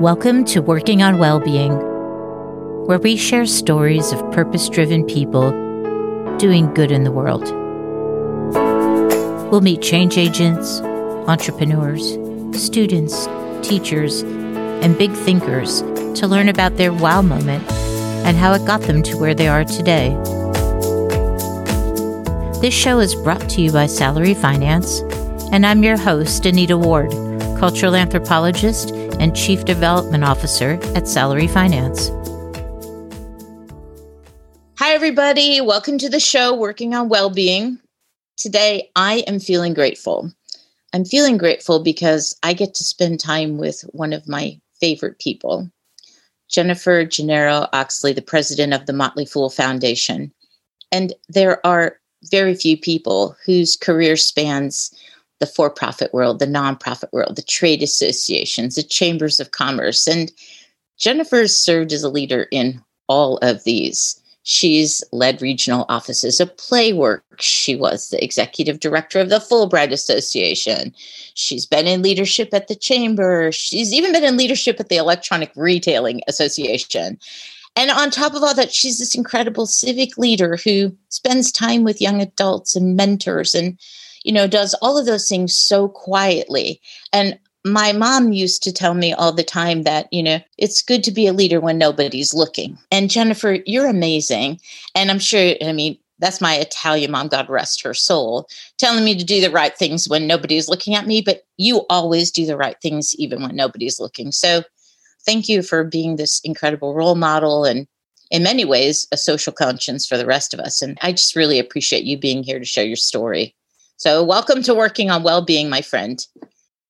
Welcome to Working on Wellbeing, where we share stories of purpose driven people doing good in the world. We'll meet change agents, entrepreneurs, students, teachers, and big thinkers to learn about their wow moment and how it got them to where they are today. This show is brought to you by Salary Finance, and I'm your host, Anita Ward, cultural anthropologist and Chief Development Officer at Salary Finance. Hi, everybody. Welcome to the show, Working on Wellbeing. Today, I am feeling grateful. I'm feeling grateful because I get to spend time with one of my favorite people, Jennifer Gennaro Oxley, the president of the Motley Fool Foundation. And there are very few people whose career spans the for profit world, the nonprofit world, the trade associations, the chambers of commerce. And Jennifer served as a leader in all of these. She's led regional offices of Playwork. She was the executive director of the Fulbright Association. She's been in leadership at the Chamber. She's even been in leadership at the Electronic Retailing Association. And on top of all that, she's this incredible civic leader who spends time with young adults and mentors and you know, does all of those things so quietly. And my mom used to tell me all the time that, you know, it's good to be a leader when nobody's looking. And Jennifer, you're amazing. And I'm sure, I mean, that's my Italian mom, God rest her soul, telling me to do the right things when nobody's looking at me. But you always do the right things even when nobody's looking. So thank you for being this incredible role model and in many ways a social conscience for the rest of us. And I just really appreciate you being here to share your story. So, welcome to Working on well-being, my friend.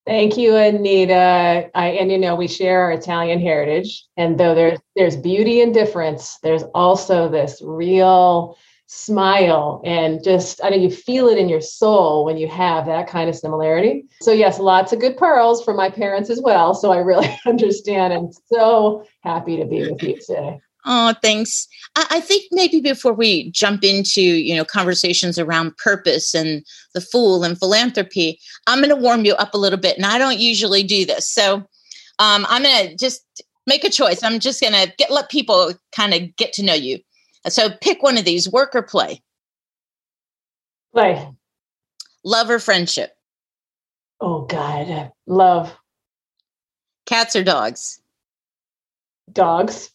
Thank you, Anita. I, and you know, we share our Italian heritage, and though there's there's beauty and difference, there's also this real smile and just I know you feel it in your soul when you have that kind of similarity. So yes, lots of good pearls from my parents as well. So I really understand and so happy to be with you today. Oh, thanks. I, I, think maybe before we jump into you know conversations around purpose and the fool and philanthropy, I'm going to warm you up a little bit, and I don't usually do this, so um, I'm going to just make a choice. I'm just going to get let people kind of get to know you. So pick one of these: work or play. Play. Love or friendship. Oh God, love. Cats or dogs. Dogs.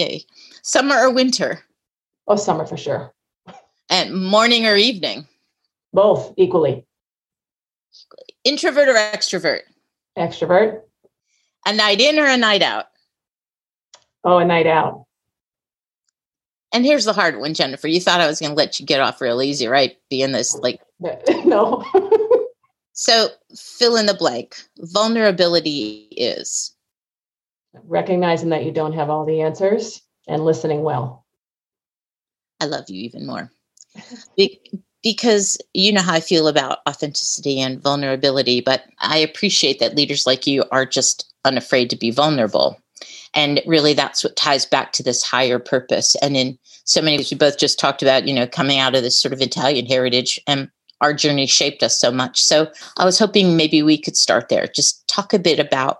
Yay. Summer or winter? Oh, summer for sure. And morning or evening? Both equally. Introvert or extrovert? Extrovert. A night in or a night out? Oh, a night out. And here's the hard one, Jennifer. You thought I was going to let you get off real easy, right? Being this like. no. so fill in the blank. Vulnerability is recognizing that you don't have all the answers and listening well. I love you even more. Be- because you know how I feel about authenticity and vulnerability, but I appreciate that leaders like you are just unafraid to be vulnerable. And really, that's what ties back to this higher purpose. And in so many ways, we both just talked about, you know, coming out of this sort of Italian heritage and our journey shaped us so much. So I was hoping maybe we could start there. Just talk a bit about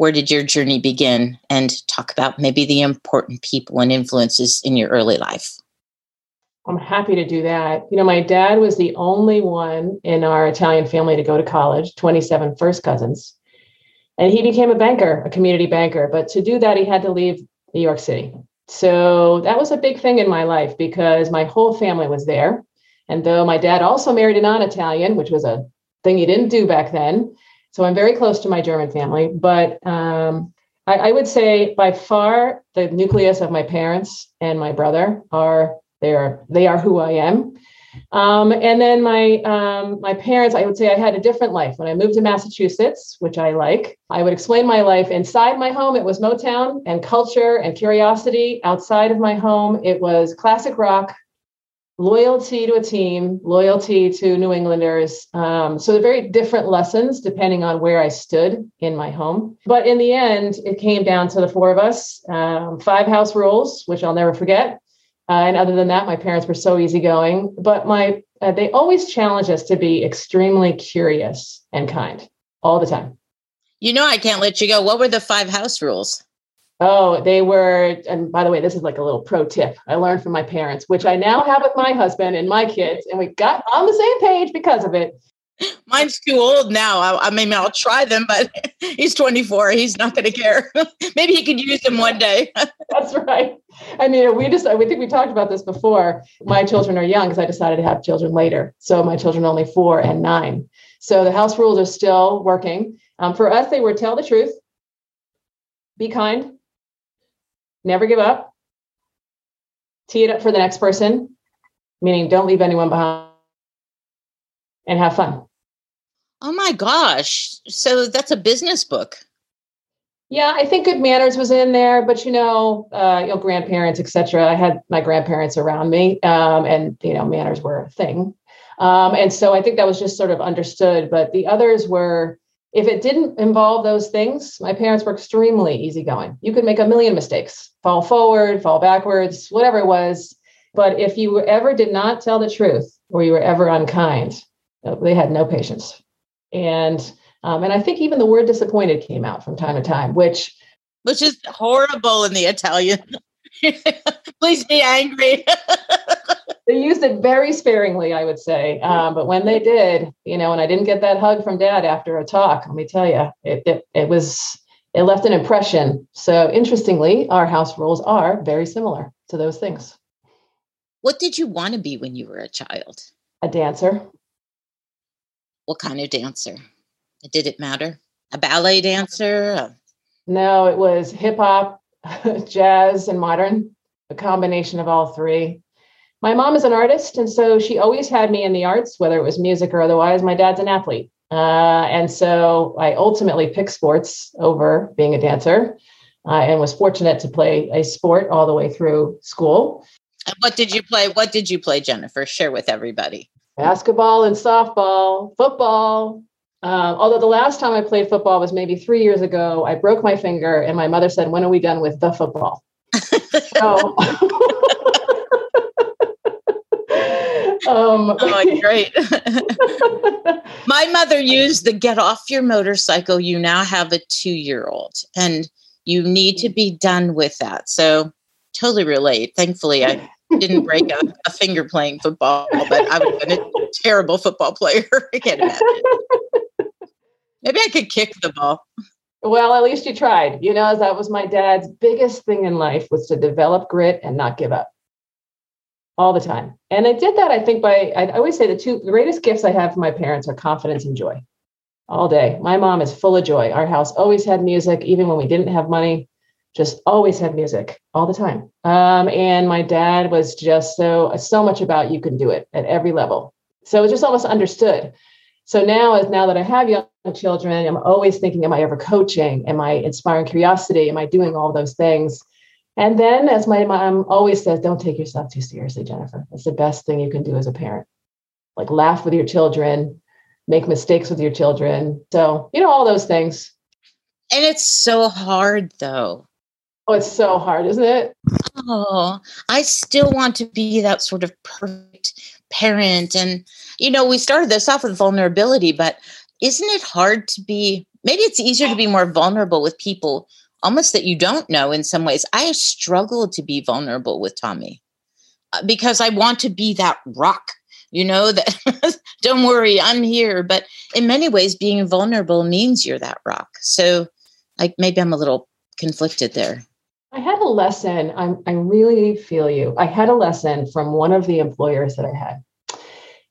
where did your journey begin? And talk about maybe the important people and influences in your early life. I'm happy to do that. You know my dad was the only one in our italian family to go to college 27 first cousins. And he became a banker a community banker. But to do that he had to leave new york city. So that was a big thing in my life because my whole family was there. And though my dad also married a non-italian which was a thing he didn't do back then so I'm very close to my German family, but um, I, I, would say by far the nucleus of my parents and my brother are they are they are who I am. Um, and then my um, my parents, I would say I had a different life when I moved to Massachusetts, which I like. I would explain my life inside my home. It was Motown and culture and curiosity. Outside of my home, it was classic rock, loyalty to a team, loyalty to New Englanders. Um, so they're very different lessons depending on where I stood in my home. But in the end, it came down to the four of us, um, five house rules, which I'll never forget. Uh, and other than that, my parents were so easygoing. But my uh, they always challenge us to be extremely curious and kind all the time. You know, I can't let you go. What were the five house rules? Oh, they were, and by the way, this is like a little pro tip I learned from my parents, which I now have with my husband and my kids, and we got on the same page because of it. Mine's too old now. I, I, mean, I'll try them, but he's 24. He's not going to care. Maybe he could use them one day. That's right. I mean, we just, I think we talked about this before. My children are young because I decided to have children later. So my children are only four and nine. So the house rules are still working. Um, for us, they were tell the truth, be kind, never give up, tee it up for the next person, meaning don't leave anyone behind, and have fun. Oh my gosh. So that's a business book. Yeah, I think good manners was in there, but you know, uh, you know, grandparents, etc. I had my grandparents around me, um, and you know, manners were a thing, um, and so I think that was just sort of understood. But the others were, if it didn't involve those things, my parents were extremely easygoing. You could make a million mistakes, fall forward, fall backwards, whatever it was. But if you ever did not tell the truth, or you were ever unkind, uh, they had no patience and um, and I think even the word disappointed came out from time to time, which which is horrible in the Italian. Please be angry. they used it very sparingly, I would say. Um, but when they did, you know, and I didn't get that hug from dad after a talk, let me tell you, it, it, it was, it left an impression. So interestingly, our house rules are very similar to those things. What did you want to be when you were a child? A dancer. What kind of dancer? Did it matter? A ballet dancer? No, it was hip hop, jazz, and modern, a combination of all three. My mom is an artist, and so she always had me in the arts, whether it was music or otherwise. My dad's an athlete. Uh, and so I ultimately picked sports over being a dancer uh, and was fortunate to play a sport all the way through school. And what did you play? What did you play, Jennifer? Share with everybody basketball and softball, football. Um, although the last time I played football was maybe three years ago, I broke my finger, and my mother said, "When are we done with the football?" so, um, oh, great! my mother used the "Get off your motorcycle." You now have a two-year-old, and you need to be done with that. So, totally relate. Thankfully, I didn't break a, a, finger playing football, but I would have been a terrible football player. I can't imagine. Maybe I could kick the ball. Well, at least you tried. You know, that was my dad's biggest thing in life was to develop grit and not give up all the time. And I did that, I think, by I always say the two greatest gifts I have from my parents are confidence and joy all day. My mom is full of joy. Our house always had music, even when we didn't have money just always had music all the time. Um, and my dad was just so so much about you can do it at every level. So it's just almost understood. So now, as now that I have young children, I'm always thinking, am I ever coaching? Am I inspiring curiosity? Am I doing all those things? And then, as my mom always says, don't take yourself too seriously, Jennifer. It's the best thing you can do as a parent. Like laugh with your children, make mistakes with your children. So, you know, all those things. And it's so hard though Oh, it's so hard, isn't it? Oh, I still want to be that sort of perfect parent. And, you know, we started this off with vulnerability, but isn't it hard to be, maybe it's easier to be more vulnerable with people almost that you don't know in some ways. I struggle to be vulnerable with Tommy uh, because I want to be that rock, you know, that don't worry, I'm here. But in many ways, being vulnerable means you're that rock. So, like, maybe I'm a little conflicted there. I had a lesson. I'm, I really feel you. I had a lesson from one of the employers that I had.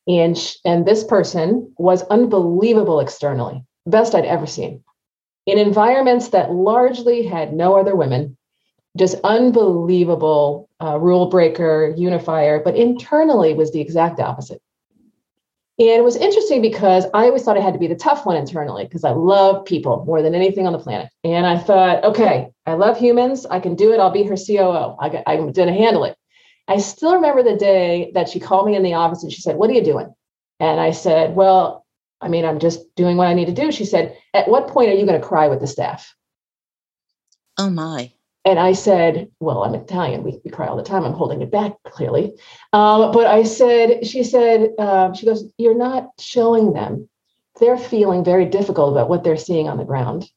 And, sh- and this person was unbelievable externally, best I'd ever seen. In environments that largely had no other women, just unbelievable uh, rule breaker, unifier, but internally was the exact opposite. And it was interesting because I always thought I had to be the tough one internally because I love people more than anything on the planet. And I thought, okay, I love humans. I can do it. I'll be her COO. I, I'm going to handle it. I still remember the day that she called me in the office and she said, What are you doing? And I said, Well, I mean, I'm just doing what I need to do. She said, At what point are you going to cry with the staff? Oh, my. And I said, Well, I'm Italian. We, we cry all the time. I'm holding it back, clearly. Um, but I said, She said, uh, She goes, You're not showing them. They're feeling very difficult about what they're seeing on the ground.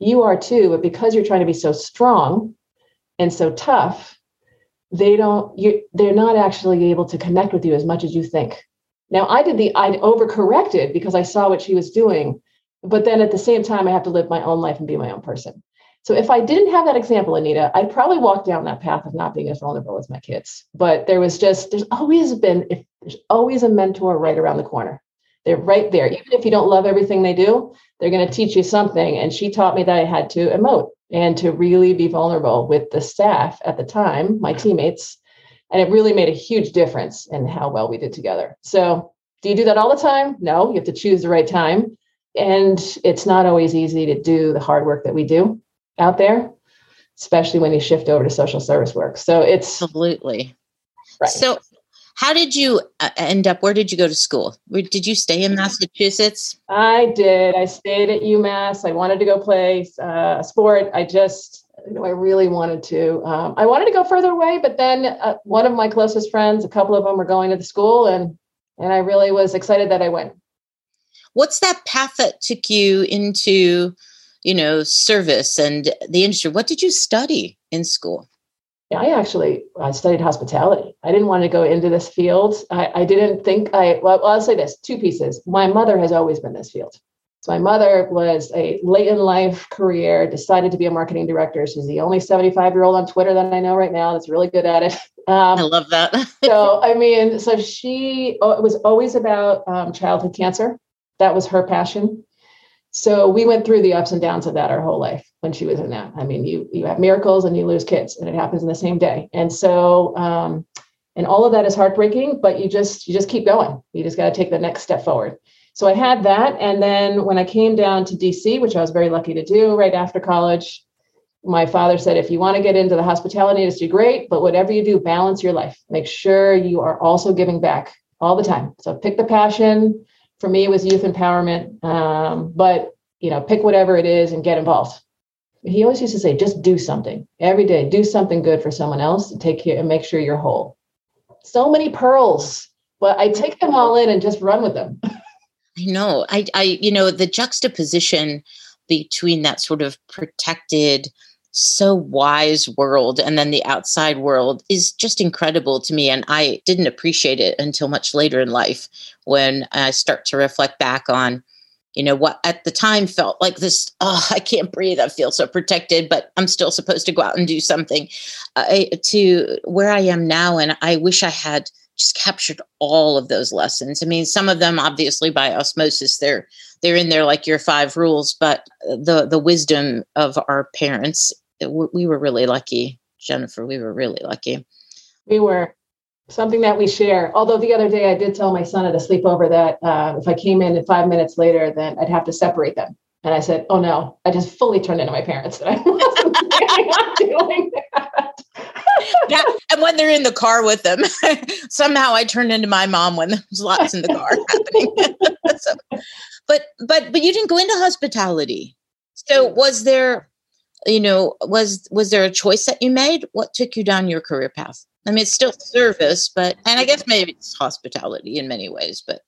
you are too, but because you're trying to be so strong and so tough, they don't you they're not actually able to connect with you as much as you think. Now I did the I overcorrected because I saw what she was doing, but then at the same time I have to live my own life and be my own person. So if I didn't have that example, Anita, I'd probably walk down that path of not being as vulnerable as my kids. But there was just, there's always been, if, there's always a mentor right around the corner. They're right there. Even if you don't love everything they do, they're going to teach you something. And she taught me that I had to emote and to really be vulnerable with the staff at the time, my teammates. And it really made a huge difference in how well we did together. So, do you do that all the time? No, you have to choose the right time. And it's not always easy to do the hard work that we do out there, especially when you shift over to social service work. So it's absolutely right. So, how did you uh, end up? Where did you go to school? Where, did you stay in Massachusetts? I did. I stayed at UMass. I wanted to go play uh, a sport. I just, you know, I really wanted to. Um, I wanted to go further away, but then uh, one of my closest friends, a couple of them, were going to the school, and and I really was excited that I went. What's that path that took you into? you know, service and the industry. What did you study in school? Yeah, I actually I studied hospitality. I didn't want to go into this field. I, I didn't think I, well, I'll say this two pieces. My mother has always been this field. So my mother was a late in life career, decided to be a marketing director. She's the only 75 year old on Twitter that I know right now that's really good at it. Um, I love that. so, I mean, so she, oh, it was always about um, childhood cancer. That was her passion. So we went through the ups and downs of that our whole life when she was in that. I mean, you you have miracles and you lose kids, and it happens in the same day. And so, um, and all of that is heartbreaking, but you just you just keep going. You just got to take the next step forward. So I had that, and then when I came down to DC, which I was very lucky to do right after college, my father said, if you want to get into the hospitality industry, great, but whatever you do, balance your life. Make sure you are also giving back all the time. So pick the passion. For me it was youth empowerment um, but you know pick whatever it is and get involved. He always used to say just do something. Every day do something good for someone else and take care and make sure you're whole. So many pearls but i take them all in and just run with them i know i i you know the juxtaposition between that sort of protected so wise world and then the outside world is just incredible to me and i didn't appreciate it until much later in life when i start to reflect back on you know what at the time felt like this oh i can't breathe i feel so protected but i'm still supposed to go out and do something to where i am now and i wish i had just captured all of those lessons i mean some of them obviously by osmosis they're they're in there like your five rules but the the wisdom of our parents we were really lucky, Jennifer. We were really lucky. We were something that we share. Although the other day I did tell my son at a sleepover that uh, if I came in five minutes later, then I'd have to separate them. And I said, "Oh no!" I just fully turned into my parents. I wasn't doing that. yeah, and when they're in the car with them, somehow I turned into my mom when there's lots in the car happening. so, but but but you didn't go into hospitality. So was there you know was was there a choice that you made what took you down your career path i mean it's still service but and i guess maybe it's hospitality in many ways but.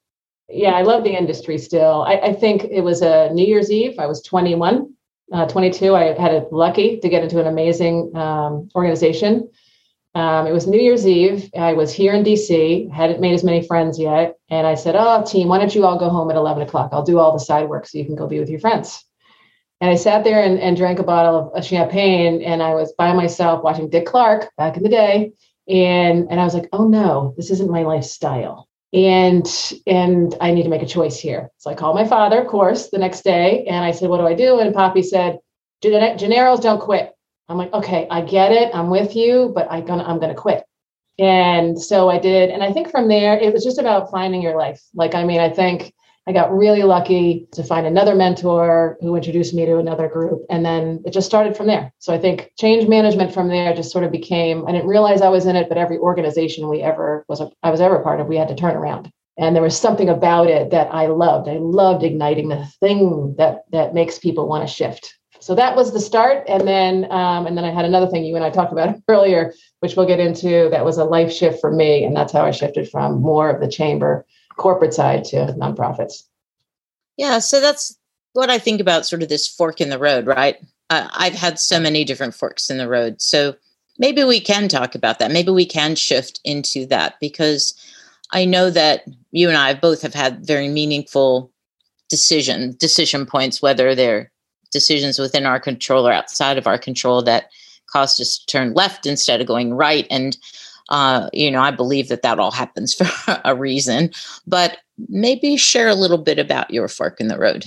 Yeah i love the industry still. I, I think it was a new year's eve. I was 21 uh, 22 i had it lucky to get into an amazing um, organization. Um, it was new year's eve. I was here in dc hadn't made as many friends yet and i said oh team why don't you all go home at 11 o'clock? I'll do all the side work so you can go be with your friends. And I sat there and, and drank a bottle of champagne and I was by myself watching Dick Clark back in the day. And, and I was like, oh no, this isn't my lifestyle. And and I need to make a choice here. So I called my father, of course, the next day, and I said, "What do I do?" And Poppy said, "Gennaro's don't quit." I'm like, "Okay, I get it. I'm with you, but i'm gonna I'm gonna quit." And so I did, and I think from there it was just about finding your life. Like, I mean, I think I got really lucky to find another mentor who introduced me to another group. And then it just started from there. So I think change management from there just sort of became, I didn't realize I was in it, but every organization we ever was, a, I was ever part of, we had to turn around. And there was something about it that I loved. I loved igniting the thing that that makes people want to shift. So that was the start, and then um, and then I had another thing you and I talked about earlier, which we'll get into. That was a life shift for me, and that's how I shifted from more of the chamber corporate side to nonprofits. Yeah, so that's what I think about sort of this fork in the road, right? Uh, I've had so many different forks in the road. So maybe we can talk about that. Maybe we can shift into that because I know that you and I both have had very meaningful decision decision points, whether they're decisions within our control or outside of our control that caused us to turn left instead of going right. And uh, you know, I believe that that all happens for a reason. But maybe share a little bit about your fork in the road.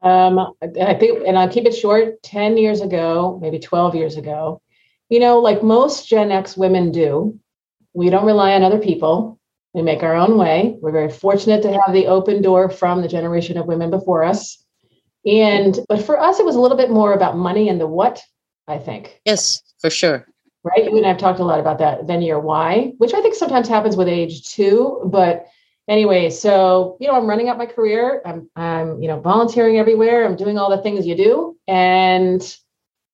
Um, I think, and I'll keep it short. Ten years ago, maybe twelve years ago, you know, like most Gen X women do, we don't rely on other people. We make our own way. We're very fortunate to have the open door from the generation of women before us. And but for us, it was a little bit more about money and the what. I think. Yes, for sure right? You and I've talked a lot about that. Then your why, which I think sometimes happens with age too. But anyway, so you know, I'm running up my career. I'm I'm you know volunteering everywhere. I'm doing all the things you do, and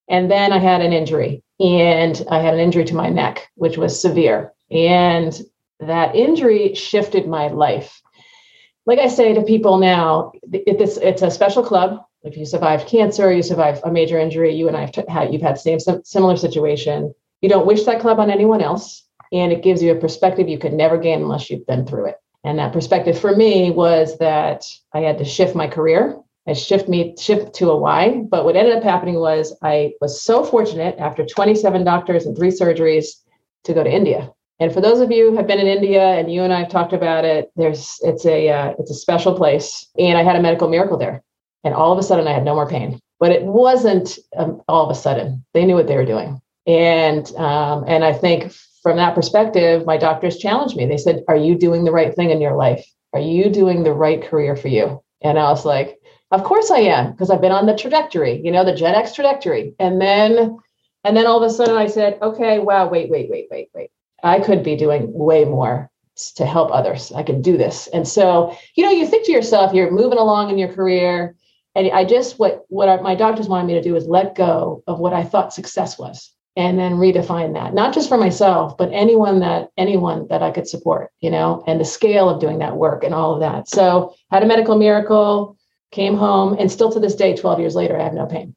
and then I had an injury, and I had an injury to my neck, which was severe, and that injury shifted my life. Like I say to people now, it, this it's a special club. If you survived cancer, you survived a major injury. You and I have had you've had same similar situation you don't wish that club on anyone else. And it gives you a perspective you could never gain unless you've been through it. And that perspective for me was that I had to shift my career. I shift me shift to a why. But what ended up happening was I was so fortunate after 27 doctors and three surgeries to go to India. And for those of you who have been in India and you and I have talked about it, there's it's a uh, it's a special place. And I had a medical miracle there. And all of a sudden I had no more pain. But it wasn't um, all of a sudden. They knew what they were doing. And um, and I think from that perspective, my doctors challenged me. They said, "Are you doing the right thing in your life? Are you doing the right career for you?" And I was like, "Of course I am, because I've been on the trajectory, you know, the Gen X trajectory." And then and then all of a sudden I said, "Okay, wow, wait, wait, wait, wait, wait. I could be doing way more to help others. I can do this." And so, you know, you think to yourself, you're moving along in your career, and I just what what my doctors wanted me to do is let go of what I thought success was and then redefine that not just for myself but anyone that anyone that i could support you know and the scale of doing that work and all of that so had a medical miracle came home and still to this day 12 years later i have no pain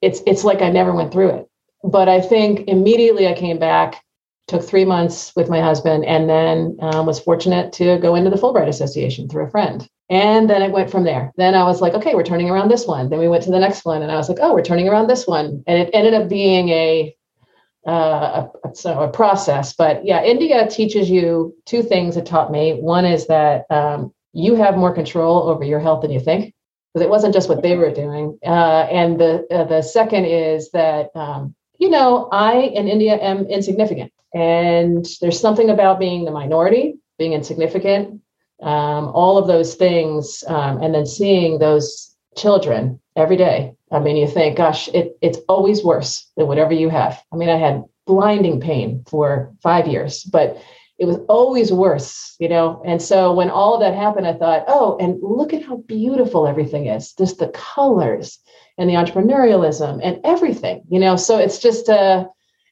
it's it's like i never went through it but i think immediately i came back took three months with my husband and then um, was fortunate to go into the fulbright association through a friend and then it went from there. Then I was like, okay, we're turning around this one. Then we went to the next one, and I was like, oh, we're turning around this one. And it ended up being a uh, a, so a process. But yeah, India teaches you two things. It taught me. One is that um, you have more control over your health than you think, because it wasn't just what they were doing. Uh, and the uh, the second is that um, you know I in India am insignificant, and there's something about being the minority, being insignificant, um, all of those things, um, and then seeing those children every day I mean, you think, gosh, it, it's always worse than whatever you have. I mean, I had blinding pain for five years, but it was always worse, you know? And so when all of that happened, I thought, oh, and look at how beautiful everything is. Just the colors and the entrepreneurialism and everything, you know? So it's just, uh,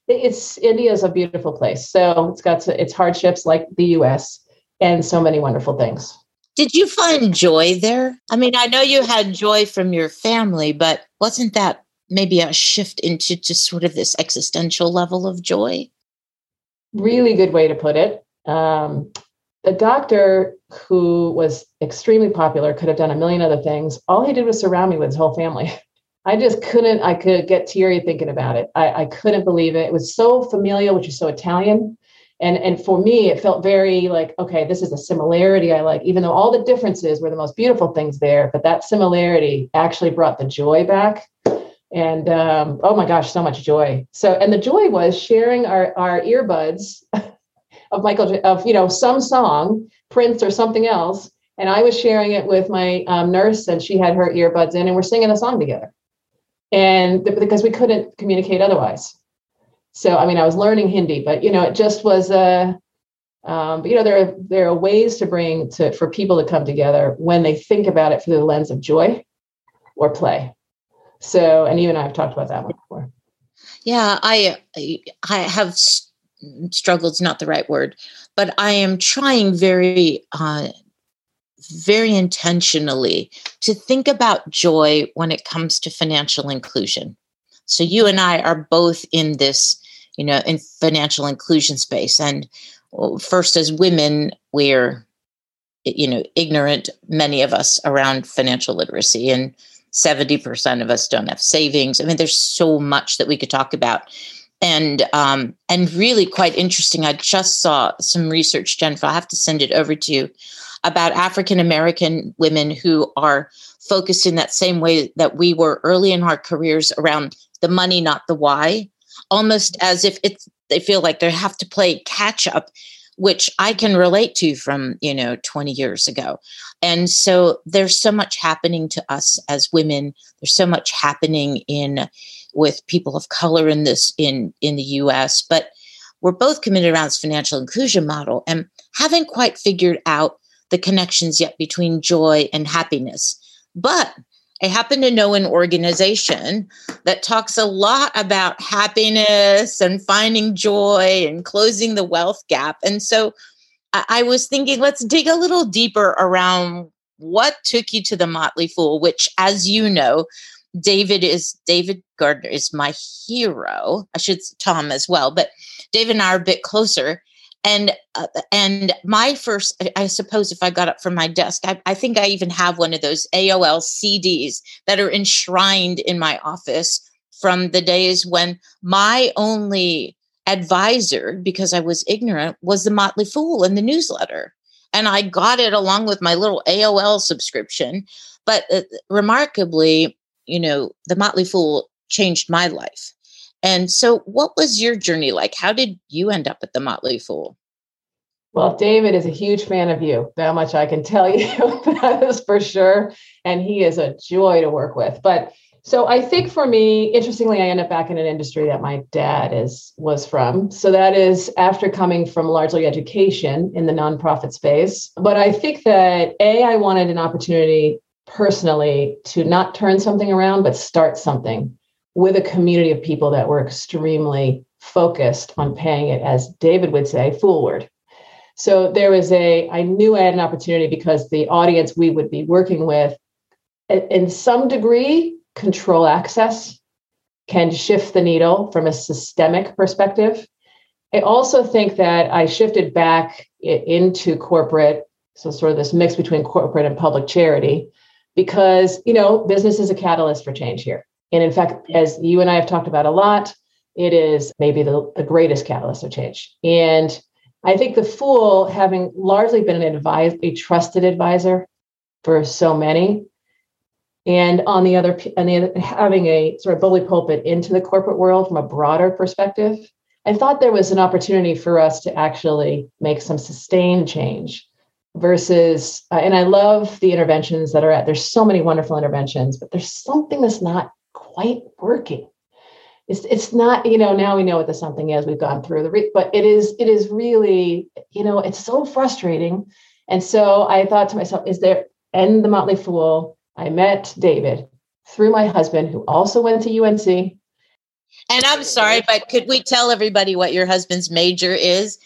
it's India is a beautiful place. So it's got its hardships like the US and so many wonderful things. Did you find joy there? I mean, I know you had joy from your family, but wasn't that maybe a shift into just sort of this existential level of joy? Really good way to put it. Um, the doctor who was extremely popular could have done a million other things. All he did was surround me with his whole family. I just couldn't, I could get teary thinking about it. I, I couldn't believe it. It was so familial, which is so Italian and and for me it felt very like okay this is a similarity i like even though all the differences were the most beautiful things there but that similarity actually brought the joy back. And um, oh my gosh so much joy. So and the joy was sharing our our earbuds of michael of you know some song prince or something else and i was sharing it with my um, nurse and she had her earbuds in and we're singing a song together. And because we couldn't communicate otherwise so I mean, I was learning Hindi, but you know, it just was a. Um, but you know, there are there are ways to bring to for people to come together when they think about it through the lens of joy or play. So, and even I've talked about that one before. Yeah, I I have struggled. Not the right word, but I am trying very uh, very intentionally to think about joy when it comes to financial inclusion. So you and I are both in this, you know, in financial inclusion space. And first, as women, we're, you know, ignorant, many of us around financial literacy, and 70% of us don't have savings. I mean, there's so much that we could talk about. And um, and really quite interesting. I just saw some research, Jennifer. I have to send it over to you about African American women who are focused in that same way that we were early in our careers around the money, not the why, almost as if it's they feel like they have to play catch up, which I can relate to from you know 20 years ago. And so there's so much happening to us as women. There's so much happening in with people of color in this in in the US, but we're both committed around this financial inclusion model and haven't quite figured out the connections yet between joy and happiness. But I happen to know an organization that talks a lot about happiness and finding joy and closing the wealth gap. And so I, was thinking, let's dig a little deeper around what took you to the Motley Fool, which, as you know, David is David Gardner is my hero. I should Tom as well, but David and I are a bit closer and uh, and my first i suppose if i got up from my desk I, I, think i even have one of those aol cds that are enshrined in my office from the days when my only advisor because i was ignorant was the motley fool in the newsletter. And i got it along with my little aol subscription but uh, remarkably you know the motley fool changed my life and so, what was your journey like? How did you end up at the Motley Fool? Well, David is a huge fan of you. That much I can tell you. that is for sure. And he is a joy to work with. But so I think for me, interestingly, I end up back in an industry that my dad is was from. So that is after coming from largely education in the nonprofit space. But I think that A, I wanted an opportunity personally to not turn something around, but start something with a community of people that were extremely focused on paying it, as David would say, foolward. So there was a, I knew I had an opportunity because the audience we would be working with, in some degree, control access can shift the needle from a systemic perspective. I also think that I shifted back into corporate, so sort of this mix between corporate and public charity, because you know business is a catalyst for change here. And in fact, as you and I have talked about a lot, it is maybe the, the greatest catalyst of change. And I think the fool, having largely been an advisor, a trusted advisor for so many, and on the other, and the, other, having a sort of bully pulpit into the corporate world from a broader perspective, I thought there was an opportunity for us to actually make some sustained change versus, uh, and I love the interventions that are at, there's so many wonderful interventions, but there's something that's not quite working. It's, it's not, you know, now we know what the something is. We've gone through the, re- but it is, it is really, you know, it's so frustrating. And so I thought to myself, is there, and the Motley Fool, I met David through my husband, who also went to UNC. And I'm sorry, but could we tell everybody what your husband's major is?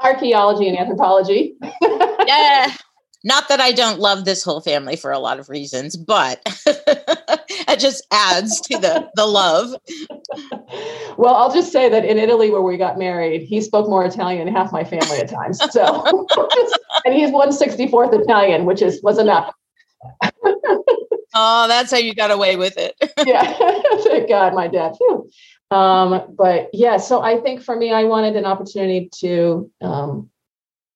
Archaeology and anthropology. yeah. Not that I don't love this whole family for a lot of reasons, but it just adds to the, the love. Well, I'll just say that in Italy, where we got married, he spoke more Italian than half my family at times. So, and he's 164th Italian, which is was enough. oh, that's how you got away with it. yeah, thank God, my dad. Too. Um, but yeah, so I think for me, I wanted an opportunity to um,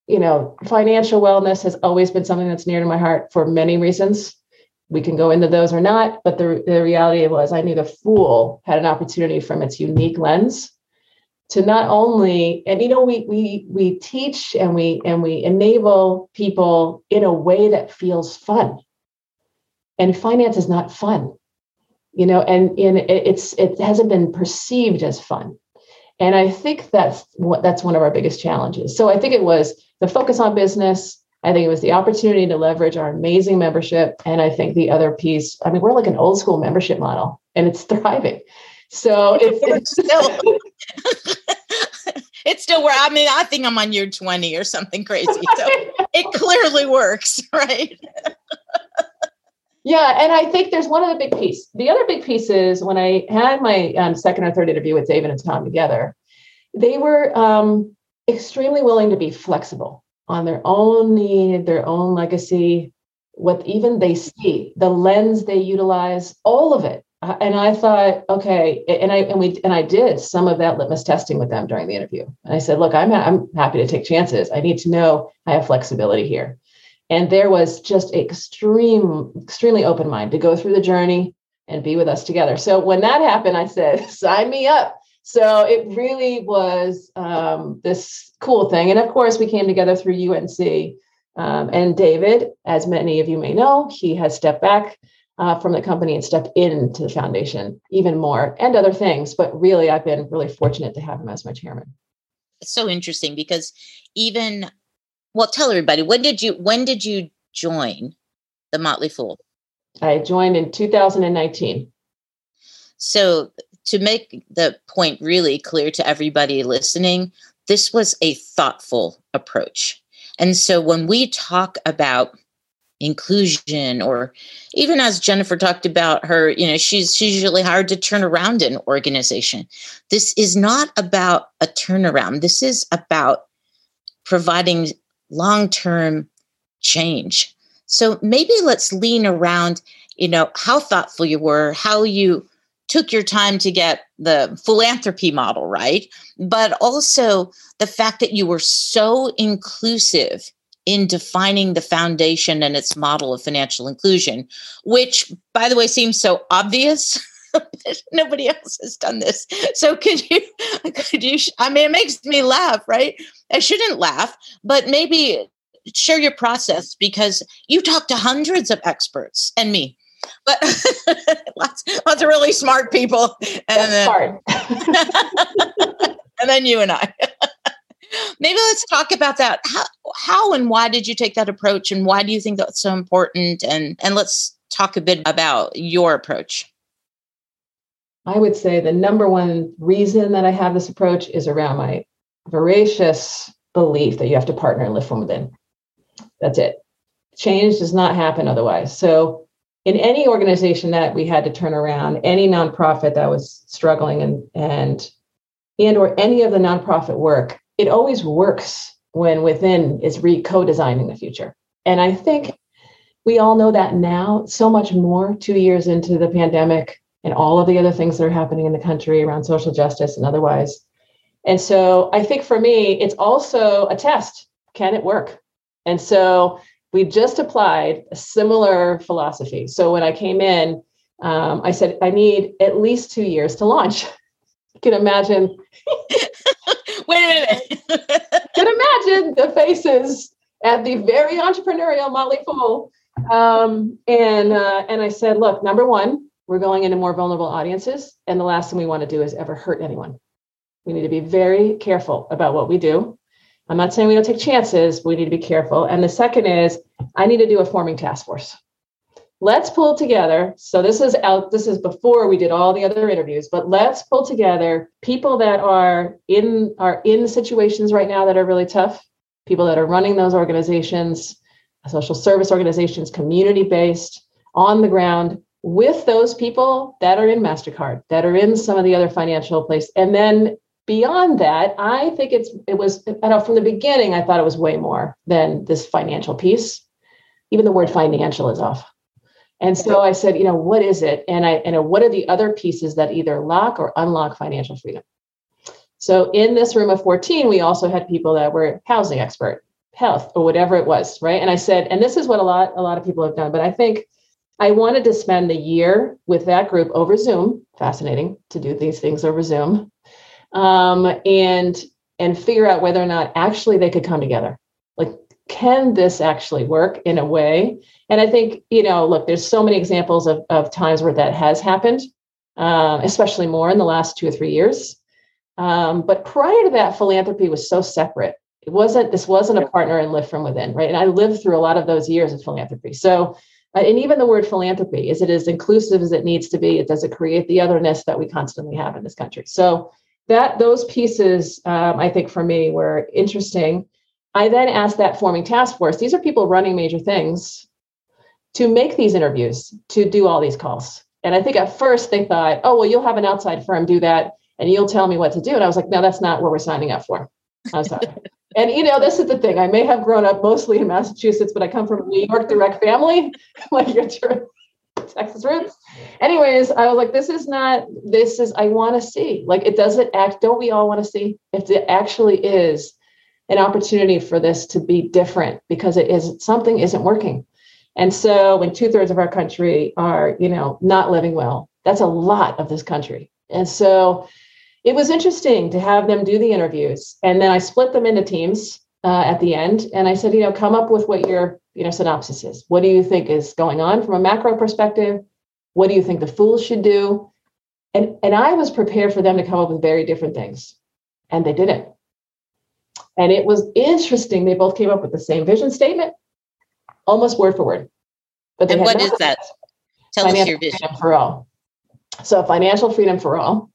you know, financial wellness has always been something that's near to my heart for many reasons. We can go into those or not, but the, the reality was I knew the fool had an opportunity from its unique lens to not only and you know we we we teach and we and we enable people in a way that feels fun and finance is not fun you know and in it's it hasn't been perceived as fun and i think that's what that's one of our biggest challenges so i think it was the focus on business. I think it was the opportunity to leverage our amazing membership. And I think the other piece, I mean, we're like an old school membership model and it's thriving. So it's, it's still it still works. I mean, I think I'm on year 20 or something crazy. So it clearly works, right? Yeah, and I think there's one other big piece. The other big piece is when I had my um, second or third interview with David and Tom together, they were um, extremely willing to be flexible on their own need, their own legacy, what even they see, the lens they utilize, all of it. Uh, and I thought, okay, and I and we and I did some of that litmus testing with them during the interview. And I said, look, I'm I'm happy to take chances. I need to know I have flexibility here. And there was just extreme, extremely open mind to go through the journey and be with us together. So when that happened, I said, sign me up. So it really was um, this cool thing. And of course, we came together through UNC. Um, and David, as many of you may know, he has stepped back uh, from the company and stepped into the foundation even more and other things. But really, I've been really fortunate to have him as my chairman. It's so interesting because even, well, tell everybody when did you when did you join the Motley Fool? I joined in 2019. So to make the point really clear to everybody listening, this was a thoughtful approach. And so when we talk about inclusion or even as Jennifer talked about her, you know, she's she's usually hard to turn around an organization. This is not about a turnaround. This is about providing long-term change. So maybe let's lean around, you know, how thoughtful you were, how you took your time to get the philanthropy model right, but also the fact that you were so inclusive in defining the foundation and its model of financial inclusion, which, by the way, seems so obvious. Nobody else has done this. So could you, could you, I mean, it makes me laugh, right? I shouldn't laugh, but maybe share your process because you talk to hundreds of experts and me but lots, lots of really smart people. And then, and then you and I. Maybe let's talk about that. How, how and why did you take that approach, and why do you think that's so important? And and let's talk a bit about your approach. I would say the number one reason that I have this approach is around my voracious belief that you have to partner and live from within. That's it. Change does not happen otherwise. So in any organization that we had to turn around, any nonprofit that was struggling and and and or any of the nonprofit work, it always works when within is re co-designing the future. And I think we all know that now so much more two years into the pandemic and all of the other things that are happening in the country around social justice and otherwise. And so I think for me, it's also a test. Can it work? And so we just applied a similar philosophy. So when I came in, um, I said, I need at least two years to launch. you can imagine. Wait a minute. can imagine the faces at the very entrepreneurial Motley Fool. Um, and uh, and I said, look, number one, we're going into more vulnerable audiences, and the last thing we want to do is ever hurt anyone. We need to be very careful about what we do. I'm not saying we don't take chances, we need to be careful. And the second is I need to do a forming task force. Let's pull together. So this is out, this is before we did all the other interviews, but let's pull together people that are in are in situations right now that are really tough, people that are running those organizations, social service organizations, community-based, on the ground, with those people that are in MasterCard, that are in some of the other financial place. and then beyond that, I think it's it was I know from the beginning I thought it was way more than this financial piece. Even the word financial is off. And so I said, you know, what is it? And I and what are the other pieces that either lock or unlock financial freedom? So in this room of 14, we also had people that were housing expert, health, or whatever it was, right? And I said, and this is what a lot a lot of people have done, but I think I wanted to spend a year with that group over Zoom. Fascinating to do these things over Zoom um, and and figure out whether or not actually they could come together. Like, can this actually work in a way? And I think you know, look, there's so many examples of of times where that has happened, uh, especially more in the last two or three years. Um, but prior to that, philanthropy was so separate. It wasn't. This wasn't a partner and live from within, right? And I lived through a lot of those years of philanthropy. So and even the word philanthropy is it as inclusive as it needs to be it does it create the otherness that we constantly have in this country so that those pieces, um, I think for me were interesting. I then asked that forming task force. These are people running major things to make these interviews, to do all these calls. And I think at first they thought, oh, well, you'll have an outside firm do that and you'll tell me what to do. And I was like, no, that's not what we're signing up for. I'm sorry. And you know, this is the thing. I may have grown up mostly in Massachusetts, but I come from a New York direct family, like your Texas roots. Anyways, I was like, this is not, this is, I want to see. Like, it doesn't act, don't we all want to see if it actually is an opportunity for this to be different because it is something isn't working. And so when two thirds of our country are, you know, not living well, that's a lot of this country. And so it was interesting to have them do the interviews. And then I split them into teams uh, at the end. And I said, you know, come up with what your, you know, synopsis is. What do you think is going on from a macro perspective? What do you think the fools should do? And, and I was prepared for them to come up with very different things. And they didn't. And it was interesting. They both came up with the same vision statement, almost word for word. But and what is that? Tell us your vision for all. So, financial freedom for all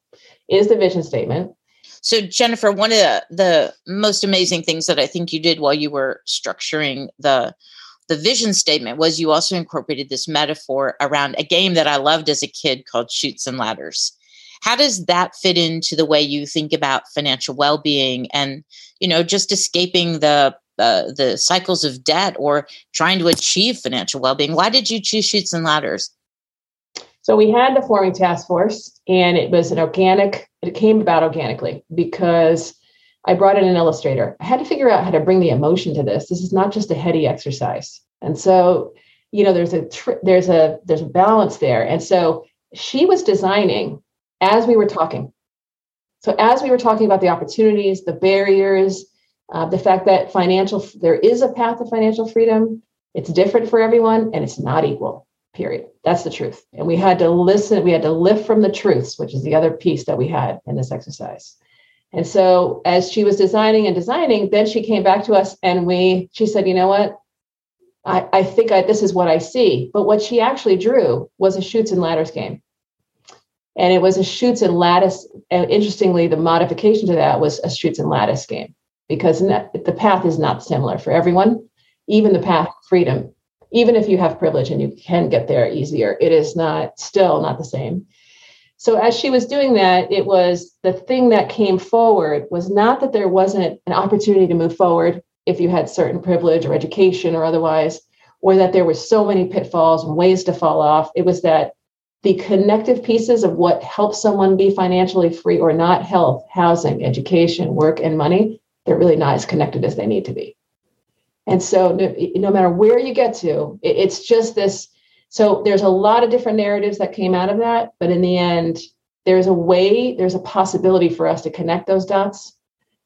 is the vision statement. So, Jennifer, one of the, the most amazing things that I think you did while you were structuring the the vision statement was you also incorporated this metaphor around a game that I loved as a kid called Chutes and Ladders. How does that fit into the way you think about financial well-being and you know just escaping the uh, the cycles of debt or trying to achieve financial well-being? Why did you choose Chutes and Ladders? So we had the forming task force, and it was an organic. It came about organically because I brought in an illustrator. I had to figure out how to bring the emotion to this. This is not just a heady exercise, and so you know there's a tr- there's a there's a balance there. And so she was designing as we were talking. So as we were talking about the opportunities, the barriers, uh, the fact that financial there is a path to financial freedom. It's different for everyone, and it's not equal period. That's the truth. And we had to listen, we had to lift from the truths, which is the other piece that we had in this exercise. And so as she was designing and designing, then she came back to us and we, she said, you know what? I, I think I, this is what I see. But what she actually drew was a Chutes and Ladders game. And it was a Chutes and lattice. And interestingly, the modification to that was a Chutes and lattice game because the path is not similar for everyone. Even the path freedom even if you have privilege and you can get there easier, it is not still not the same. So as she was doing that, it was the thing that came forward was not that there wasn't an opportunity to move forward if you had certain privilege or education or otherwise, or that there were so many pitfalls and ways to fall off. It was that the connective pieces of what helps someone be financially free or not health, housing, education, work, and money, they're really not as connected as they need to be. And so no, no matter where you get to, it, it's just this. So there's a lot of different narratives that came out of that, but in the end, there's a way, there's a possibility for us to connect those dots.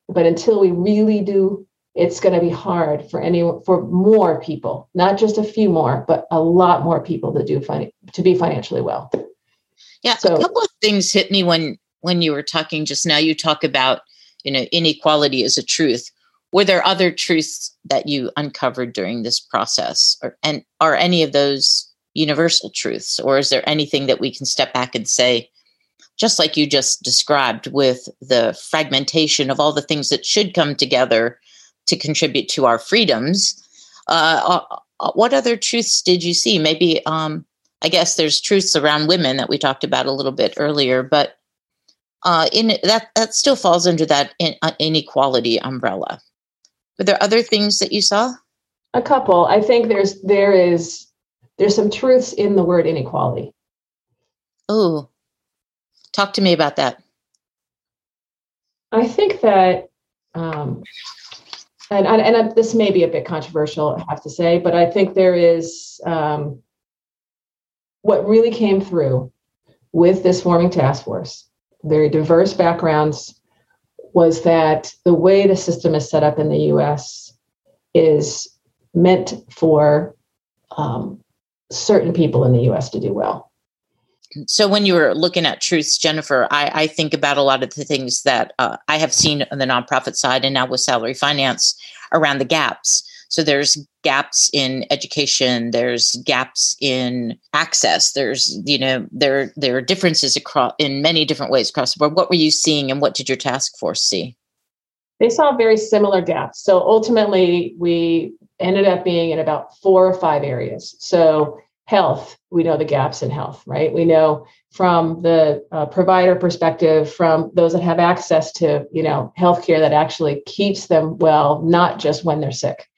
But until we really do, it's going to be hard for any for more people, not just a few more, but a lot more people to do fin- to be financially well. Yeah, so, a couple of things hit me when when you were talking just now. You talk about you know inequality as a truth were there other truths that you uncovered during this process? Or and are any of those universal truths? Or is there anything that we can step back and say just like you just described with the fragmentation of all the things that should come together to contribute to our freedoms uh, uh, what other truths did you see? Maybe um, i guess there's truths around women that we talked about a little bit earlier but uh, in that that still falls under that in, uh, inequality umbrella were there other things that you saw? A couple. I think there's there is there's some truths in the word inequality. Oh, talk to me about that. I think that, um, and, and, and this may be a bit controversial, I have to say, but I think there is um, what really came through with this forming task force, very diverse backgrounds, was that the way the system is set up in the US is meant for um, certain people in the US to do well. So, when you were looking at truths, Jennifer, I, I think about a lot of the things that uh, I have seen on the nonprofit side and now with salary finance around the gaps. So there's gaps in education, there's gaps in access, there's, you know, there there are differences across in many different ways across the board. What were you seeing and what did your task force see? They saw very similar gaps. So ultimately we ended up being in about four or five areas. So health, we know the gaps in health, right? We know from the uh, provider perspective, from those that have access to, you know, healthcare that actually keeps them well, not just when they're sick.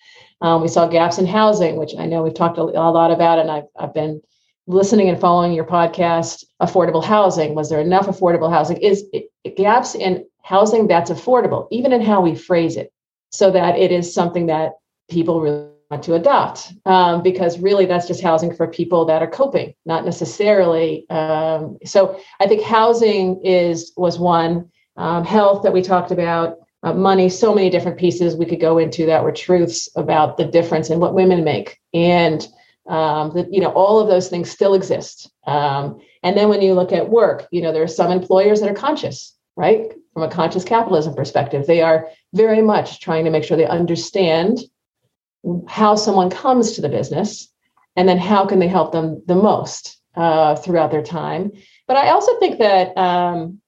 Um, we saw gaps in housing, which I know we've talked a, lot about, and I've, I've been listening and following your podcast. Affordable housing was there enough affordable housing? Is it, gaps in housing that's affordable, even in how we phrase it, so that it is something that people really want to adopt um, because really that's just housing for people that are coping not necessarily um, so i think housing is was one um, health that we talked about uh, money so many different pieces we could go into that were truths about the difference in what women make. And um, that you know all of those things still exist. Um, and then when you look at work you know there are some employers that are conscious right? From a conscious capitalism perspective they are very much trying to make sure they understand how someone comes to the business and then how can they help them the most uh, throughout their time. But i also think that um,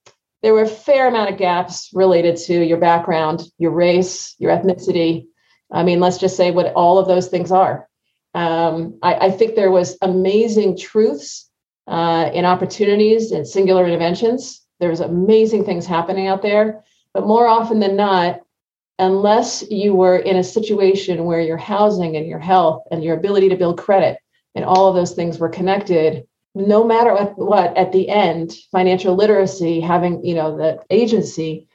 there were a fair amount of gaps related to your background your race your ethnicity. I mean let's just say what all of those things are. Um, I, I, think there was amazing truths uh, in opportunities and singular interventions there was amazing things happening out there. But more often than not unless you were in a situation where your housing and your health and your ability to build credit and all of those things were connected no matter what, at the end financial literacy having you know the agency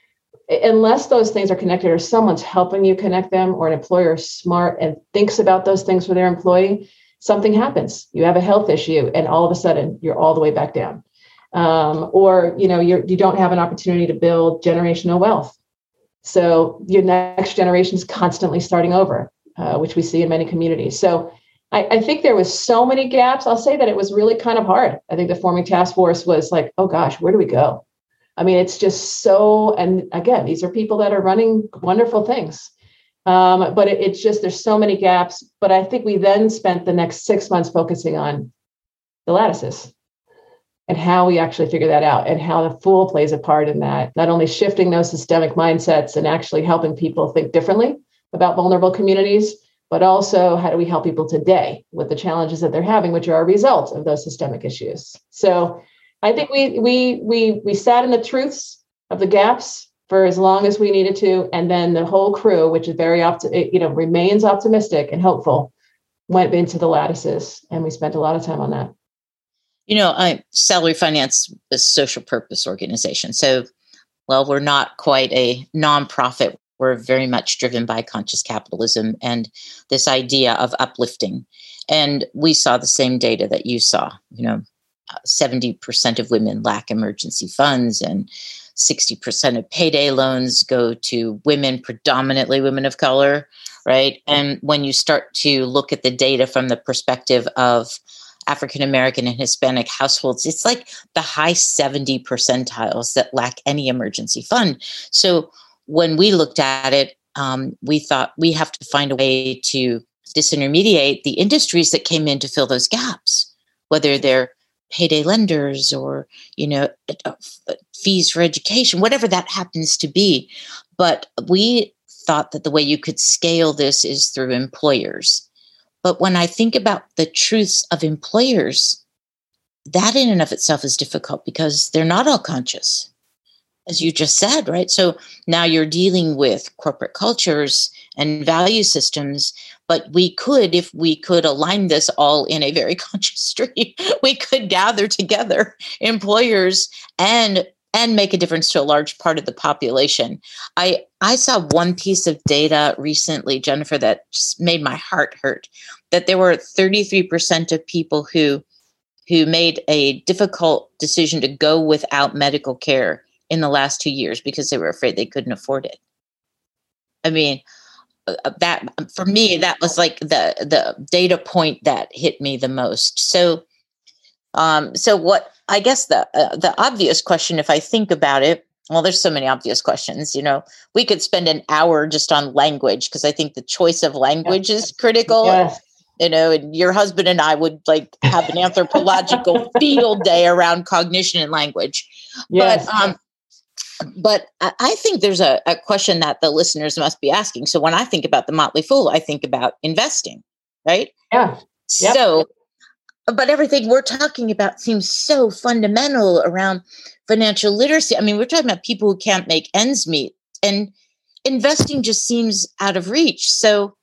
unless those things are connected or someone's helping you connect them or an employer is smart and thinks about those things for their employee something happens. You have a health issue and all of a sudden you're all the way back down. Um, or you know you're, you don't have an opportunity to build generational wealth. So your next generation is constantly starting over, uh, which we see in many communities. So I, I, think there was so many gaps. I'll say that it was really kind of hard. I think the forming task force was like, oh gosh, where do we go? I mean, it's just so. And again, these are people that are running wonderful things. Um, but it, it's just there's so many gaps. But I think we then spent the next six months focusing on the lattices and how we actually figure that out and how the fool plays a part in that not only shifting those systemic mindsets and actually helping people think differently about vulnerable communities but also how do we help people today with the challenges that they're having which are a result of those systemic issues so i think we we we we sat in the truths of the gaps for as long as we needed to and then the whole crew which is very opti- eh, you know remains optimistic and hopeful went into the lattices and we spent a lot of time on that you know, I salary finance is a social purpose organization. So, well, we're not quite a nonprofit. We're very much driven by conscious capitalism and this idea of uplifting. And we saw the same data that you saw. You know, 70% of women lack emergency funds and 60% of payday loans go to women, predominantly women of color, right? And when you start to look at the data from the perspective of African American and Hispanic households, it's like the high 70 percentiles that lack any emergency fund. So when we looked at it, um, we thought we have to find a way to disintermediate the industries that came in to fill those gaps, whether they're payday lenders or you know fees for education whatever that happens to be. But we thought that the way you could scale this is through employers. But when I think about the truths of employers, that in and of itself is difficult because they're not all conscious, as you just said, right? So now you're dealing with corporate cultures and value systems. But we could, if we could align this all in a very conscious stream, we could gather together employers and and make a difference to a large part of the population. I I saw one piece of data recently, Jennifer, that just made my heart hurt. That there were 33% of people who who made a difficult decision to go without medical care in the last two years because they were afraid they couldn't afford it. I mean, uh, uh, that for me, that was like the the data point that hit me the most. So, um, so what I guess the uh, the obvious question, if I think about it, Well, there's so many obvious questions. You know, we could spend an hour just on language because I think the choice of language yes. is critical. Yes. You know, and your husband and I would like have an anthropological field day around cognition and language. Yes. But um, but I think there's a, a, question that the listeners must be asking. So when I think about the Motley Fool, I think about investing, right? Yeah. Yep. So, but everything we're talking about seems so fundamental around financial literacy. I mean, we're talking about people who can't make ends meet, and investing just seems out of reach. So,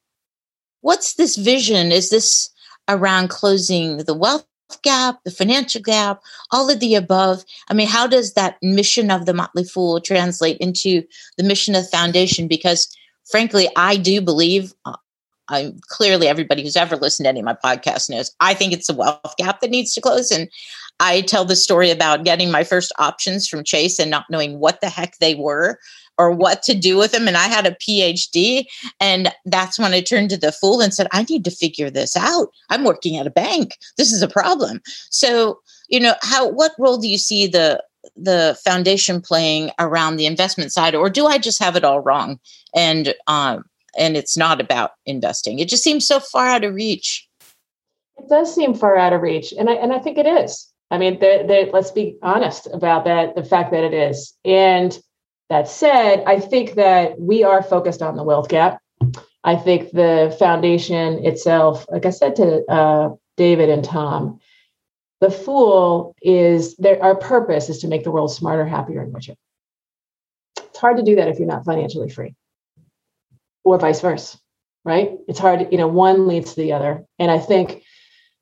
what's this vision? Is this around closing the wealth gap, the financial gap, all of the above? I mean, how does that mission of the Motley Fool translate into the mission of the foundation? Because frankly, I do believe uh, I clearly everybody who's ever listened to any of my podcasts knows I think it's a wealth gap that needs to close. And I tell the story about getting my first options from Chase and not knowing what the heck they were or what to do with them. And I had a PhD. And that's when I turned to the fool and said, I need to figure this out. I'm working at a bank. This is a problem. So, you know, how what role do you see the the foundation playing around the investment side, or do I just have it all wrong? And um, and it's not about investing. It just seems so far out of reach. It does seem far out of reach, and I and I think it is. I mean, the, the, let's be honest about that. The fact that it is, and that said, I think that we are focused on the wealth gap. I think the foundation itself, like I said to uh, David and Tom, the fool is there. Our purpose is to make the world smarter, happier, and richer. It's hard to do that if you're not financially free or vice versa, right? It's hard, you know, one leads to the other. And I think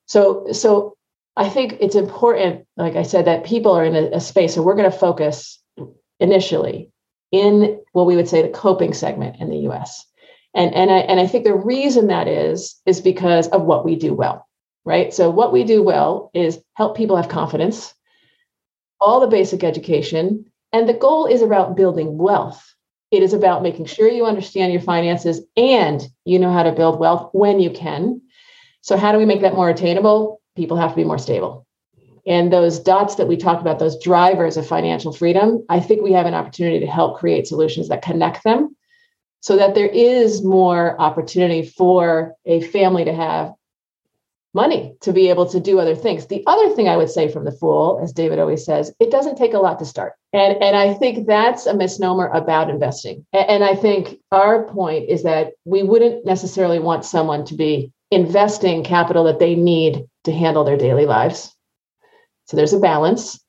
so, so I think it's important, like I said, that people are in a, a space, so we're going to focus initially in what we would say the coping segment in the US. And, and, I, and I think the reason that is, is because of what we do well, right? So, what we do well is help people have confidence, all the basic education, and the goal is about building wealth it is about making sure you understand your finances and you know how to build wealth when you can. So, how do we make that more attainable? People have to be more stable. And those dots that we talked about, those drivers of financial freedom, I think we have an opportunity to help create solutions that connect them so that there is more opportunity for a family to have money to be able to do other things. The other thing I would say from the fool, as David always says, it doesn't take a lot to start. And, and I think that's a misnomer about investing. And, and I think our point is that we wouldn't necessarily want someone to be investing capital that they need to handle their daily lives. So there's a balance.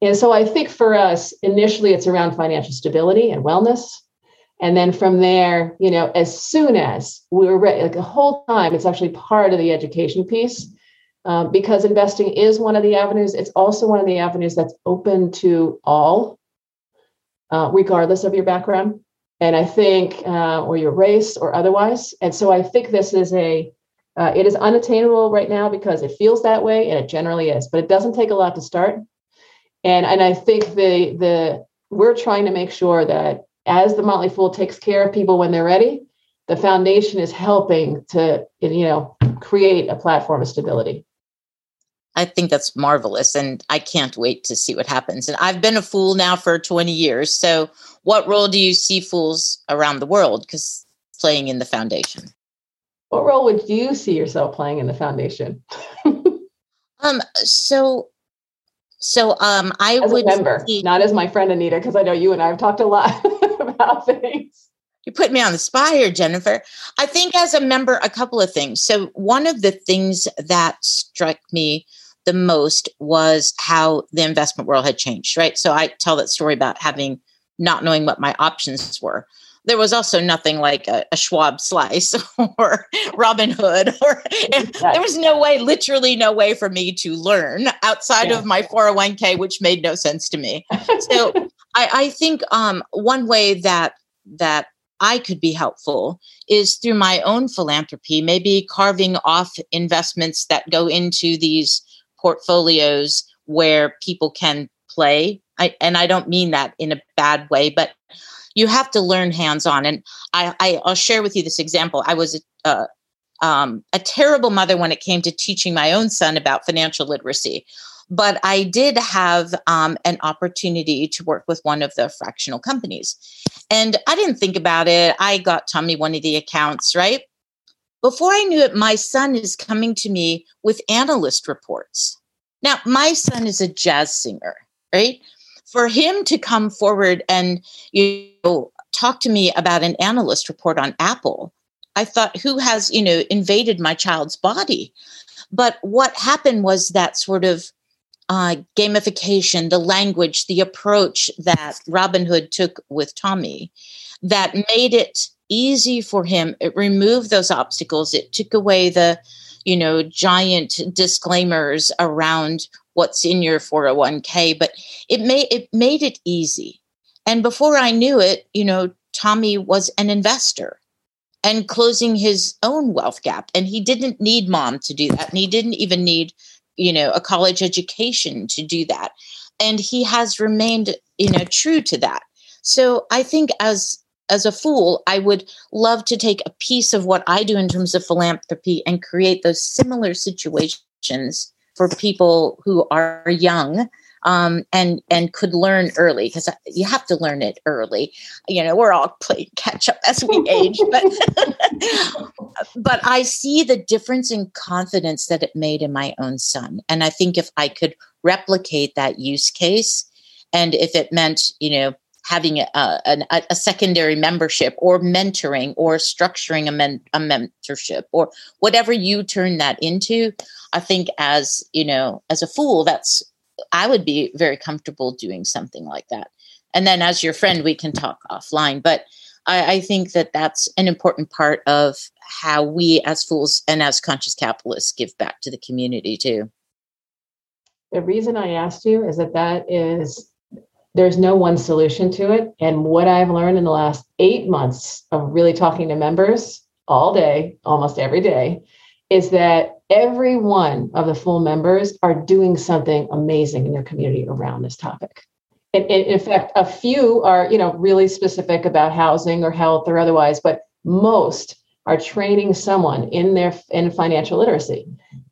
And so I think for us, initially it's around financial stability and wellness. And then from there, you know, as soon as we were ready, like the whole time, it's actually part of the education piece um, because investing is one of the avenues. It's also one of the avenues that's open to all, uh, regardless of your background. And I think, uh, or your race or otherwise. And so I think this is a, uh, it is unattainable right now because it feels that way and it generally is, but it doesn't take a lot to start. And, and I think the, the, we're trying to make sure that as the Motley Fool takes care of people when they're ready, the foundation is helping to, you know, create a platform of stability. I think that's marvelous. And I can't wait to see what happens. And I've been a fool now for 20 years. So, what role do you see fools around the world? Because playing in the foundation. What role would you see yourself playing in the foundation? um, so so um I as would remember, see, not as my friend Anita, because I know you and I have talked a lot about things. You put me on the spot here, Jennifer. I think as a member, a couple of things. So one of the things that struck me the most was how the investment world had changed, right? So I tell that story about having not knowing what my options were. There was also nothing like a, a Schwab slice or Robinhood, or there was no way, literally no way for me to learn outside yeah. of my 401k, which made no sense to me. So I, I think um, one way that that I could be helpful is through my own philanthropy, maybe carving off investments that go into these portfolios where people can play. I, and I don't mean that in a bad way, but you have to learn hands on. And I, will share with you this example. I was a, um, a terrible mother when it came to teaching my own son about financial literacy. but I did have um, an opportunity to work with one of the fractional companies. And I didn't think about it. I got Tommy one of the accounts, right? Before I knew it, my son is coming to me with analyst reports. Now, my son is a jazz singer, right? For him to come forward and you know, talk to me about an analyst report on Apple, I thought, who has, you know, invaded my child's body? But what happened was that sort of uh, gamification, the language, the approach that Robinhood took with Tommy that made it easy for him. It removed those obstacles. It took away the, you know, giant disclaimers around what's in your 401k, but it made it made it easy. And before I knew it, you know, Tommy was an investor and closing his own wealth gap. And he didn't need mom to do that. And he didn't even need, you know, a college education to do that. And he has remained, you know, true to that. So I think as as a fool, I would love to take a piece of what I do in terms of philanthropy and create those similar situations for people who are young um, and and could learn early because you have to learn it early. You know, we're all playing catch up as we age, but but I see the difference in confidence that it made in my own son, and I think if I could replicate that use case, and if it meant you know having a, a, a, secondary membership or mentoring or structuring a, men, a mentorship or whatever you turn that into i think as you know as a fool that's I would be very comfortable doing something like that. And then as your friend, we can talk offline. But I, I think that that's an important part of how we as fools and as conscious capitalists give back to the community too. The reason I asked you is that that is there's no one solution to it. And what I've learned in the last eight months of really talking to members all day, almost every day, is that every one of the full members are doing something amazing in their community around this topic. And, in fact, a few are, you know, really specific about housing or health or otherwise, but most are training someone in their in financial literacy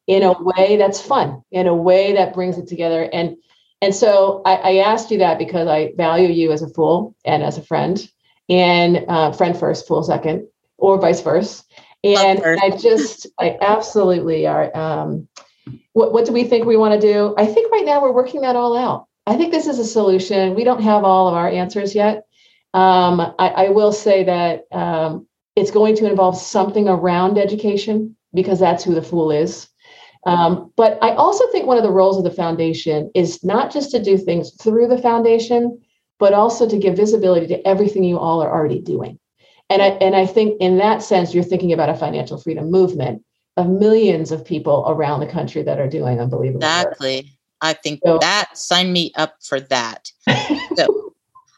in a way that's fun, in a way that brings it together. And and so I, I asked you that because I value you as a fool and as a friend, and uh, friend first, fool second, or vice versa and I just, I absolutely are. Um, what, what do we think we want to do? I think right now we're working that all out. I think this is a solution. We don't have all of our answers yet. Um, I, I, will say that um, it's going to involve something around education because that's who the fool is. Um, but I also think one of the roles of the foundation is not just to do things through the foundation, but also to give visibility to everything you all are already doing. And I, and I think in that sense, you're thinking about a financial freedom movement of millions of people around the country that are doing unbelievable. Exactly. Work. I think so, that sign me up for that. so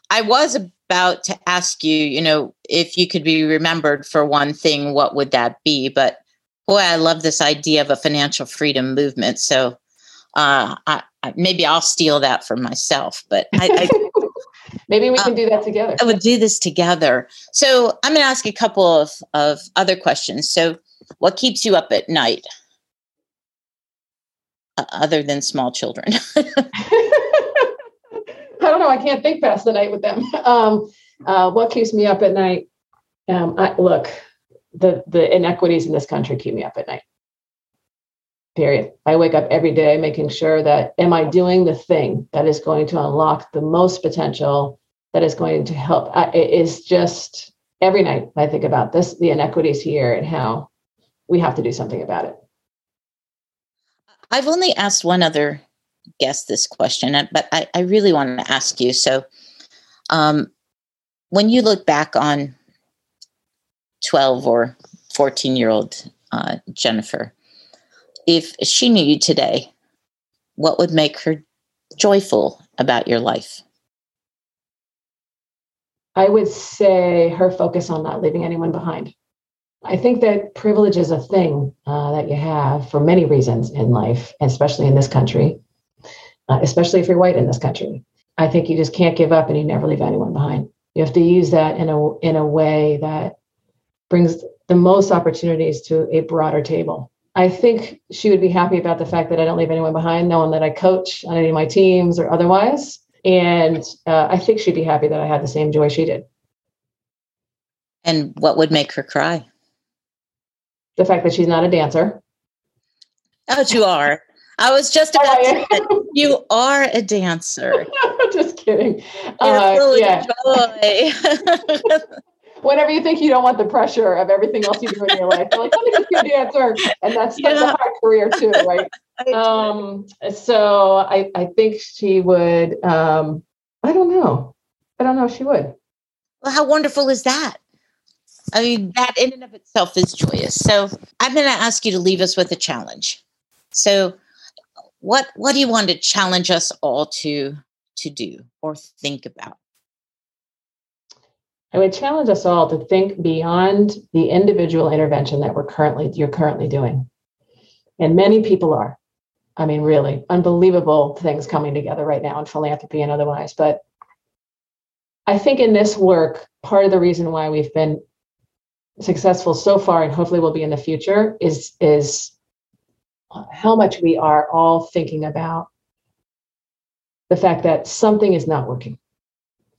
I was about to ask you, you know, if you could be remembered for one thing, what would that be? But boy, I love this idea of a financial freedom movement. So uh, I, I, maybe I'll steal that for myself. But I, I Maybe we can um, do that together. I would do this together. So I'm going to ask a couple of, of other questions. So, what keeps you up at night uh, other than small children? I don't know. I can't think past the night with them. Um, uh, what keeps me up at night? Um, I, look, the the inequities in this country keep me up at night. Period. I wake up every day making sure that am I doing the thing that is going to unlock the most potential that is going to help. it is just every night I think about this, the inequities here, and how we have to do something about it. I've only asked one other guest this question, but I, I really want to ask you. So, um, when you look back on 12 or 14 year old uh, Jennifer, if she knew you today, what would make her joyful about your life? I would say her focus on not leaving anyone behind. I think that privilege is a thing uh, that you have for many reasons in life, especially in this country, uh, especially if you're white in this country. I think you just can't give up and you never leave anyone behind. You have to use that in a in a way that brings the most opportunities to a broader table. I think she would be happy about the fact that I don't leave anyone behind, knowing that I coach on any of my teams or otherwise. And uh, I think she'd be happy that I had the same joy she did. And what would make her cry? The fact that she's not a dancer. Oh, you are. I was just about to say, you are a dancer. just kidding. Uh, yeah. Whenever you think you don't want the pressure of everything else you do in your life, you're like, let me just be a dancer. And that's, yeah. that's a hard career too, right? um, so I, I think she would, um, I don't know. I don't know if she would. Well, how wonderful is that? I mean, that in and of itself is joyous. So I'm going to ask you to leave us with a challenge. So what what do you want to challenge us all to to do or think about? I would challenge us all to think beyond the individual intervention that we're currently you're currently doing. And many people are. I mean, really unbelievable things coming together right now in philanthropy and otherwise. But I think in this work, part of the reason why we've been successful so far and hopefully will be in the future is is how much we are all thinking about the fact that something is not working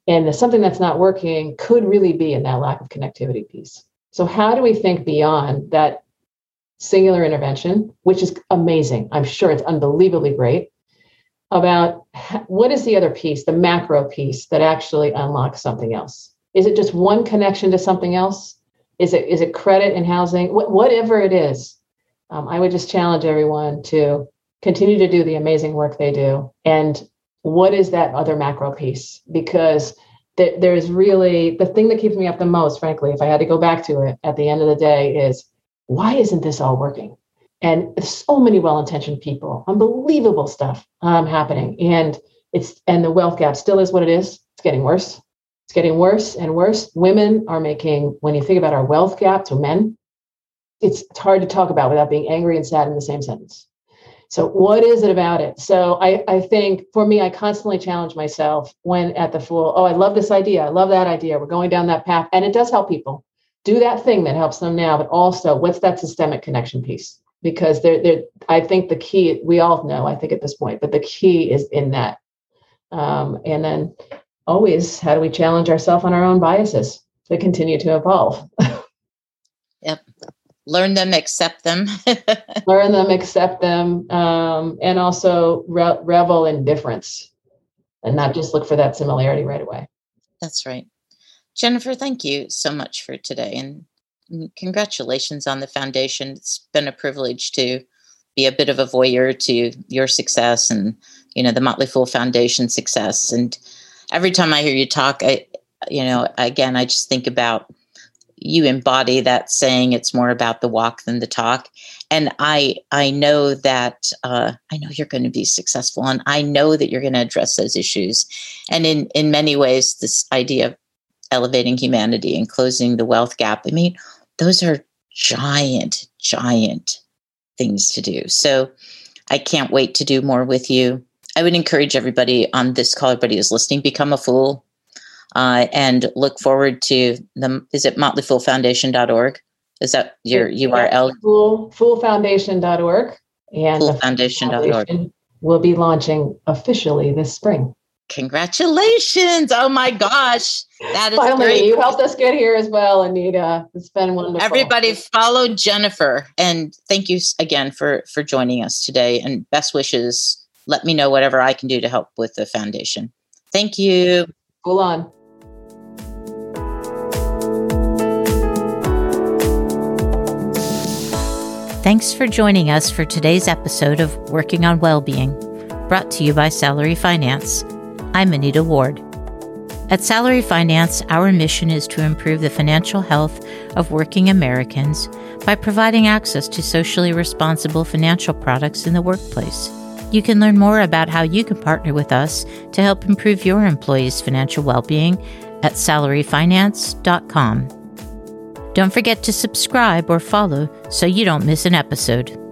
and the something that's not working could really be in that lack of connectivity piece so how do we think beyond that singular intervention which is amazing i'm sure it's unbelievably great about what is the other piece the macro piece that actually unlocks something else is it just one connection to something else is it is it credit and housing? Wh- whatever it is, um, I would just challenge everyone to continue to do the amazing work they do. And what is that other macro piece? Because th- there's really the thing that keeps me up the most, frankly, if I had to go back to it at the end of the day, is why isn't this all working? And so many well-intentioned people, unbelievable stuff um, happening, and it's and the wealth gap still is what it is. It's getting worse. It's getting worse and worse. Women are making, when you think about our wealth gap to men, it's, it's hard to talk about without being angry and sad in the same sentence. So, what is it about it? So, I, I think for me, I constantly challenge myself when at the Fool, oh, I love this idea. I love that idea. We're going down that path. And it does help people do that thing that helps them now, but also what's that systemic connection piece? Because they're, they're, I think the key, we all know, I think at this point, but the key is in that. Um, and then always how do we challenge ourselves on our own biases to continue to evolve learn them accept them. Learn them accept them um, and also re- revel in difference and not just look for that similarity right away. That's right. Jennifer thank you so much for today and congratulations on the foundation. It's been a privilege to be a bit of a voyeur to your success and you know the motley fool foundation success and every time I hear you talk, I, you know, again, I just think about you embody that saying it's more about the walk than the talk. And i i know that uh, i know you're going to be successful and i know that you're going to address those issues. And in in many ways this idea of elevating humanity and closing the wealth gap i mean those are giant giant things to do. So i can't wait to do more with you. I would encourage everybody on this call, everybody who's listening, become a fool uh, and look forward to the, is it motleyfoolfoundation.org? Is that your URL? Fool, foolfoundation.org. And foolfoundation.org. will be launching officially this spring. Congratulations. Oh my gosh. That is Finally, great. you helped us get here as well, Anita. It's been wonderful. Everybody follow Jennifer. And thank you again for for joining us today. And best wishes let me know whatever I can do to help with the foundation. Thank you. Go on. Thanks for joining us for today's episode of Working on Wellbeing, brought to you by Salary Finance. I'm Anita Ward. At Salary Finance, our mission is to improve the financial health of working Americans by providing access to socially responsible financial products in the workplace. You can learn more about how you can partner with us to help improve your employees' financial well being at salaryfinance.com. Don't forget to subscribe or follow so you don't miss an episode.